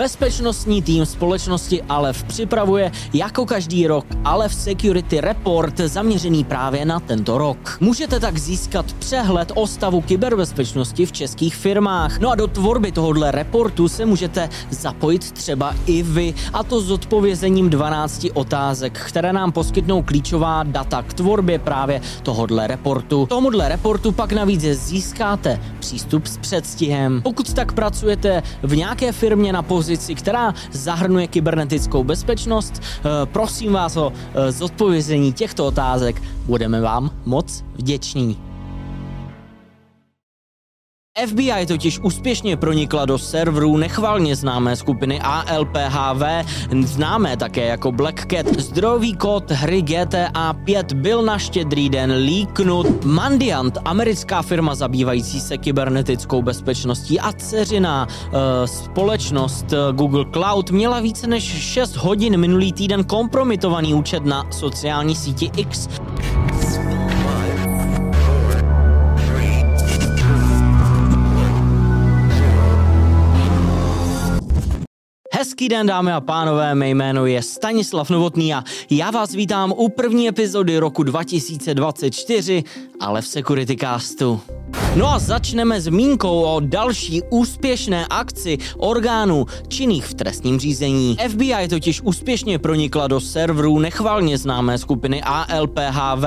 Bezpečnostní tým společnosti Alef připravuje jako každý rok Alef Security Report zaměřený právě na tento rok. Můžete tak získat přehled o stavu kyberbezpečnosti v českých firmách. No a do tvorby tohohle reportu se můžete zapojit třeba i vy, a to s odpovězením 12 otázek, které nám poskytnou klíčová data k tvorbě právě tohohle reportu. Tomuhle reportu pak navíc získáte přístup s předstihem. Pokud tak pracujete v nějaké firmě na pozici, která zahrnuje kybernetickou bezpečnost, eh, prosím vás o eh, zodpovězení těchto otázek. Budeme vám moc vděční. FBI totiž úspěšně pronikla do serverů nechvalně známé skupiny ALPHV, známé také jako Black Cat. Zdrojový kód hry GTA 5 byl na štědrý den líknut. Mandiant, americká firma zabývající se kybernetickou bezpečností a dceřiná uh, společnost uh, Google Cloud měla více než 6 hodin minulý týden kompromitovaný účet na sociální síti X. Hezký den, dámy a pánové, mé jméno je Stanislav Novotný a já vás vítám u první epizody roku 2024, ale v Security Castu. No a začneme zmínkou o další úspěšné akci orgánů činných v trestním řízení. FBI totiž úspěšně pronikla do serverů nechvalně známé skupiny ALPHV,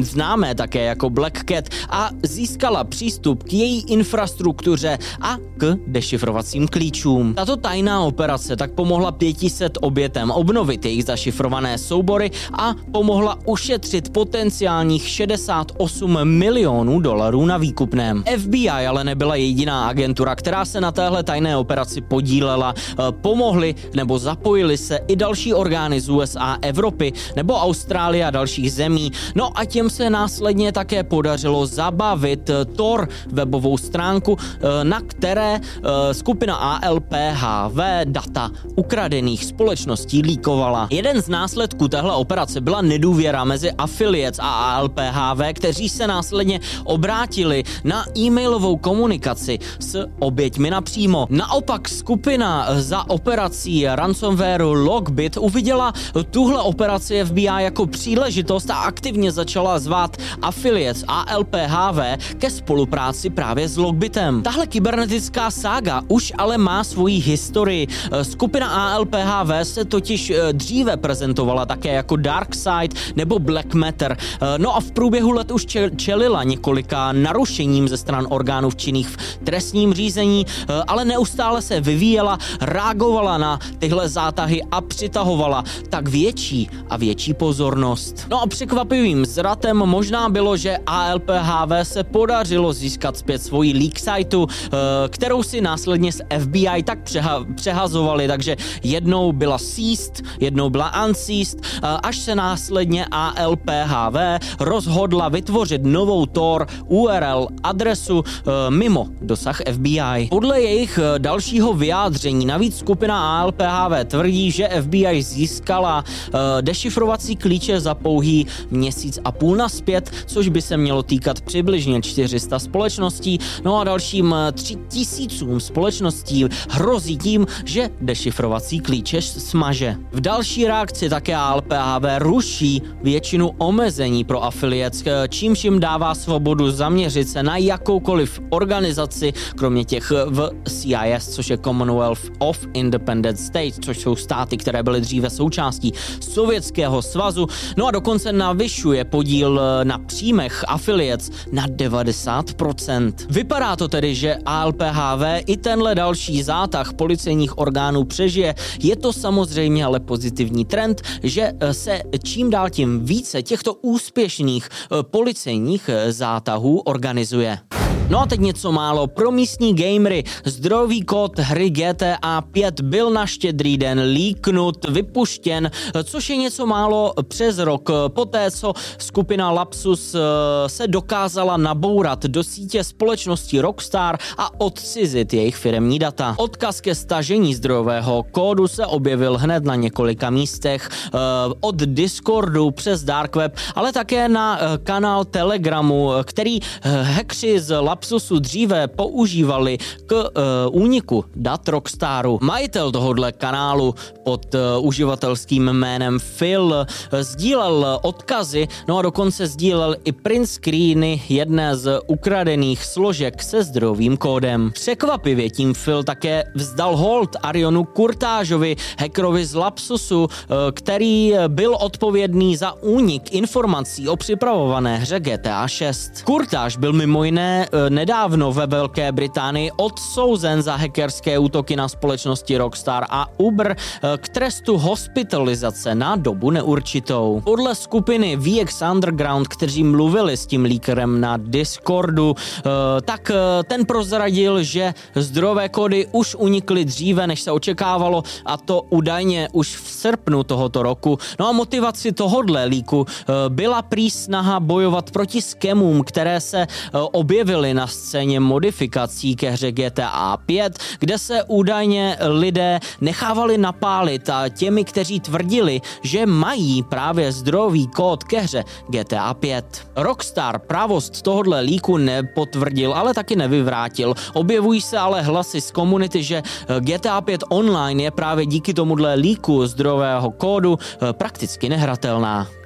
známé také jako Black Cat, a získala přístup k její infrastruktuře a k dešifrovacím klíčům. Tato tajná operace tak pomohla 500 obětem obnovit jejich zašifrované soubory a pomohla ušetřit potenciálních 68 milionů dolarů na výkup výkupném. FBI ale nebyla jediná agentura, která se na téhle tajné operaci podílela. Eh, pomohli nebo zapojili se i další orgány z USA, Evropy nebo Austrálie a dalších zemí. No a těm se následně také podařilo zabavit eh, Tor webovou stránku, eh, na které skupina ALPHV data ukradených společností líkovala. Jeden z následků téhle operace byla nedůvěra mezi affiliates a ALPHV, kteří se následně obrátili na e-mailovou komunikaci s oběťmi napřímo. Naopak skupina za operací ransomwareu Logbit uviděla tuhle operaci FBI jako příležitost a aktivně začala zvát affiliates ALPHV ke spolupráci právě s Logbitem. Tahle kybernetická sága už ale má svoji historii. Skupina ALPHV se totiž eh, dříve prezentovala také jako Dark Side nebo Black Matter. Eh, no a v průběhu let už čelila několika narušení obviněním ze stran orgánů činných v trestním řízení, eh, ale neustále se vyvíjela, reagovala na tyhle zátahy a přitahovala tak větší a větší pozornost. No a překvapivým zratem možná bylo, že ALPHV se podařilo získat zpět svoji leak siteu, eh, kterou si následně z FBI tak přeha- přehazovali, takže jednou byla seized, jednou byla unseized, eh, až se následně ALPHV rozhodla vytvořit novou Tor URL adresu e, mimo dosah FBI. Podle jejich e, dalšího vyjádření navíc skupina ALPHV tvrdí, že FBI získala e, dešifrovací klíče za pouhý měsíc a půl naspět, což by se mělo týkat přibližně 400 společností, no a dalším 3000 společností hrozí tím, že dešifrovací klíče smaže. V další reakci také ALPHV ruší většinu omezení pro afiliac, čímž jim dává svobodu zaměřit se na jakoukoliv organizaci, kromě těch v CIS, což je Commonwealth of Independent States, což jsou státy, které byly dříve součástí Sovětského svazu, no a dokonce navyšuje podíl na příjmech affiliates na 90%. Vypadá to tedy, že ALPHV i tenhle další zátah policejních orgánů přežije. Je to samozřejmě ale pozitivní trend, že se čím dál tím více těchto úspěšných eh, policejních eh, zátahů organizuje Yeah. No a teď něco málo pro místní gamery. Zdrojový kód hry GTA 5 byl na štědrý den líknut, vypuštěn, což je něco málo přes rok poté, co skupina Lapsus eh, se dokázala nabourat do sítě společnosti Rockstar a odcizit jejich firmní data. Odkaz ke stažení zdrojového kódu se objevil hned na několika místech, eh, od Discordu přes Dark Web, ale také na eh, kanál Telegramu, který hackři z Lapsus lapsusu dříve používali k uh, úniku dat Rockstaru. Majitel tohohle kanálu pod uh, uživatelským jménem Phil sdílel odkazy, no a dokonce sdílel i print screeny jedné z ukradených složek se zdrovým kódem. Překvapivě tím Phil také vzdal hold Arionu Kurtážovi, hackerovi z Lapsusu, který byl odpovědný za únik informací o připravované hře GTA 6. Kurtáž byl mimo jiné nedávno ve Velké Británii odsouzen za hackerské útoky na společnosti Rockstar a Uber e, k trestu hospitalizace na dobu neurčitou. Podle skupiny VX Underground, kteří mluvili s tím líkerem na Discordu, e, tak ten prozradil, že zdrové kódy už unikly dříve, než se očekávalo a to údajně už v srpnu tohoto roku. No a motivaci tohodle líku byla prý snaha bojovat proti skemům, které se objevily na scéně modifikací ke hře GTA 5, kde se údajně lidé nechávali napálit a těmi, kteří tvrdili, že mají právě zdrojový kód ke hře GTA 5. Rockstar pravost tohohle líku nepotvrdil, ale taky nevyvrátil. Objevují se ale hlasy z komunity, že GTA 5 online je právě díky tomuhle líku zdrojového kódu eh, prakticky nehratelná.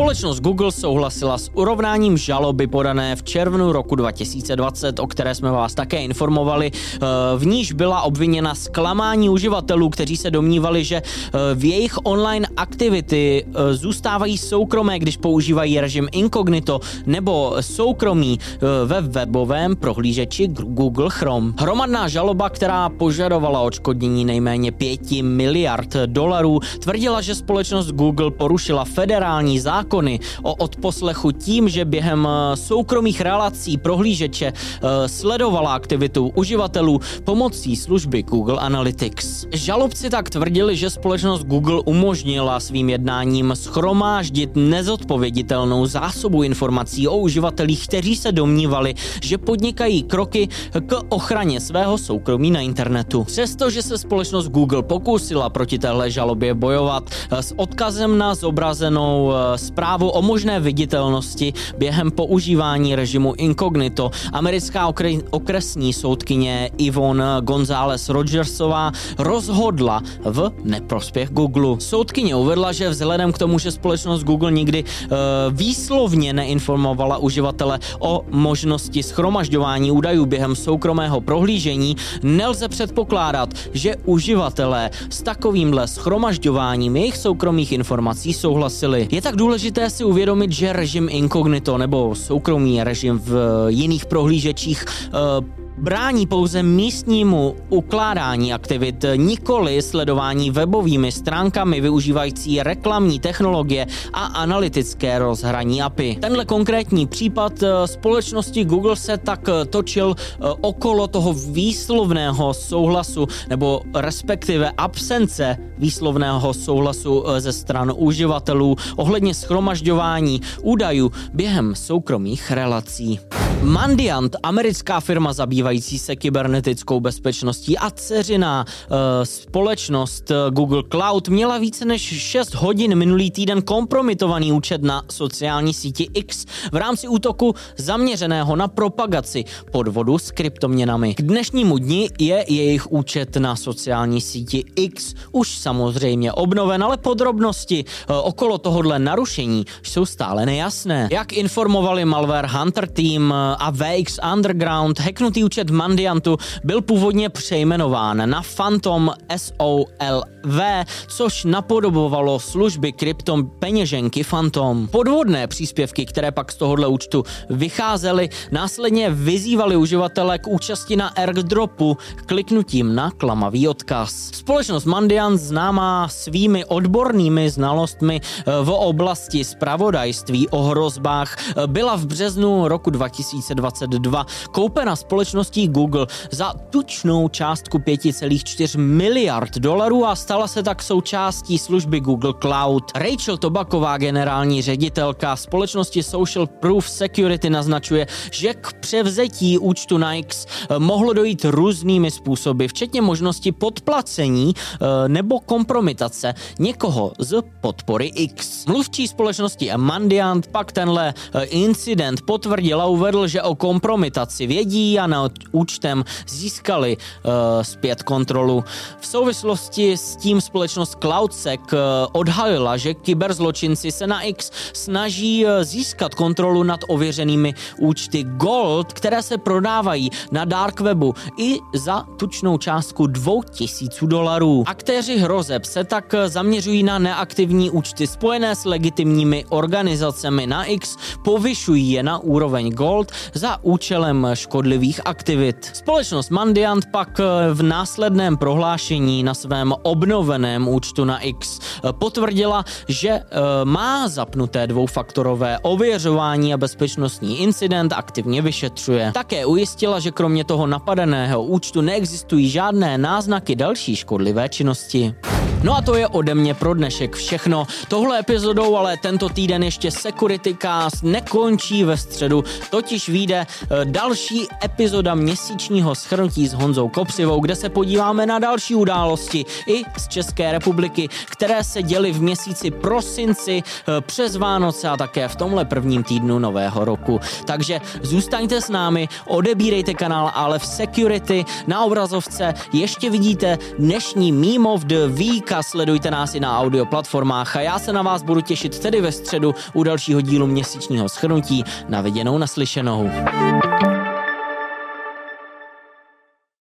Společnost Google souhlasila s urovnáním žaloby podané v červnu roku 2020, o které jsme vás také informovali. Eh, v níž byla obviněna zklamání uživatelů, kteří se domnívali, že eh, v jejich online aktivity eh, zůstávají soukromé, když používají režim incognito nebo soukromí ve webovém prohlížeči Google Chrome. Hromadná žaloba, která požadovala odškodnění nejméně 5 miliard dolarů, tvrdila, že společnost Google porušila federální zákon zákony o odposlechu tím, že během eh, soukromých relací prohlížeče eh, sledovala aktivitu uživatelů pomocí služby Google Analytics. Žalobci tak tvrdili, že společnost Google umožnila svým jednáním schromáždit nezodpověditelnou zásobu informací o uživatelích, kteří se domnívali, že podnikají kroky k ochraně svého soukromí na internetu. Přestože se společnost Google pokusila proti téhle žalobě bojovat eh, s odkazem na zobrazenou zprávu o možné viditelnosti během používání režimu incognito. Americká okresní soudkyně Yvonne González Rogersová rozhodla v neprospěch Google. Soudkyně uvedla, že vzhledem k tomu, že společnost Google nikdy uh, výslovně neinformovala uživatele o možnosti schromažďování údajů během soukromého prohlížení, nelze předpokládat, že uživatelé s takovýmhle schromažďováním jejich soukromých informací souhlasili. Je tak důležité si uvědomit, že režim incognito nebo soukromý režim v jiných prohlížečích uh, brání pouze místnímu ukládání aktivit, nikoli sledování webovými stránkami využívající reklamní technologie a analytické rozhraní API. Tenhle konkrétní případ eh, společnosti Google se tak eh, točil okolo toho výslovného souhlasu nebo respektive absence výslovného souhlasu ze stran uživatelů ohledně schromažďování údajů během soukromých relací. Mandiant, americká firma zabývající se kybernetickou bezpečností a dceřiná uh, společnost uh, Google Cloud měla více než 6 hodin minulý týden kompromitovaný účet na sociální síti X v rámci útoku zaměřeného na propagaci podvodu s kryptoměnami. K dnešnímu dni je jejich účet na sociální síti X už samozřejmě obnoven, ale podrobnosti uh, okolo tohohle narušení jsou stále nejasné. Jak informovali Malware Hunter Team, a VX Underground, hacknutý účet Mandiantu, byl původně přejmenován na Phantom SOLV, což napodobovalo služby kryptom peněženky Phantom. Podvodné příspěvky, které pak z tohohle účtu vycházely, následně vyzývaly uživatele k účasti na airdropu kliknutím na klamavý odkaz. Společnost Mandiant známá svými odbornými znalostmi eh, v oblasti spravodajství o hrozbách eh, byla v březnu roku 2000 2022 koupena společností Google za tučnou částku 5,4 miliard dolarů a stala se tak součástí služby Google Cloud. Rachel Tobaková, generální ředitelka společnosti Social Proof Security, naznačuje, že k převzetí účtu X eh, mohlo dojít různými způsoby, včetně možnosti podplacení eh, nebo kompromitace někoho z podpory X. Mluvčí společnosti Mandiant pak tenhle eh, incident potvrdil a uvedl, že o kompromitaci vědí a nad účtem získali uh, zpět kontrolu. V souvislosti s tím společnost CloudSec uh, odhalila, že kyberzločinci se na X snaží uh, získat kontrolu nad ověřenými účty Gold, které se prodávají na dark webu i za tučnou částku 2000 dolarů. Aktéři hrozeb se tak zaměřují na neaktivní účty spojené s legitimními organizacemi na X, povyšují je na úroveň Gold za účelem škodlivých aktivit. Společnost Mandiant pak v následném prohlášení na svém obnoveném účtu na X potvrdila, že eh, má zapnuté dvoufaktorové ověřování a bezpečnostní incident aktivně vyšetřuje. Také ujistila, že kromě toho napadeného účtu neexistují žádné náznaky další škodlivé činnosti. No a to je ode mě pro dnešek všechno. Tohle epizodou ale tento týden ještě Security Cast nekončí ve středu, totiž vyjde eh, další epizoda měsíčního schrnutí s Honzou Kopřivou, kde se podíváme na další události i z České republiky, které se děly v měsíci prosinci eh, přes Vánoce a také v tomhle prvním týdnu nového roku. Takže zůstaňte s námi, odebírejte kanál ale v Security na obrazovce ještě vidíte dnešní Meme of the Week a sledujte nás i na audio platformách a já se na vás budu těšit tedy ve středu u dalšího dílu měsíčního schrnutí na viděnou naslyšenou.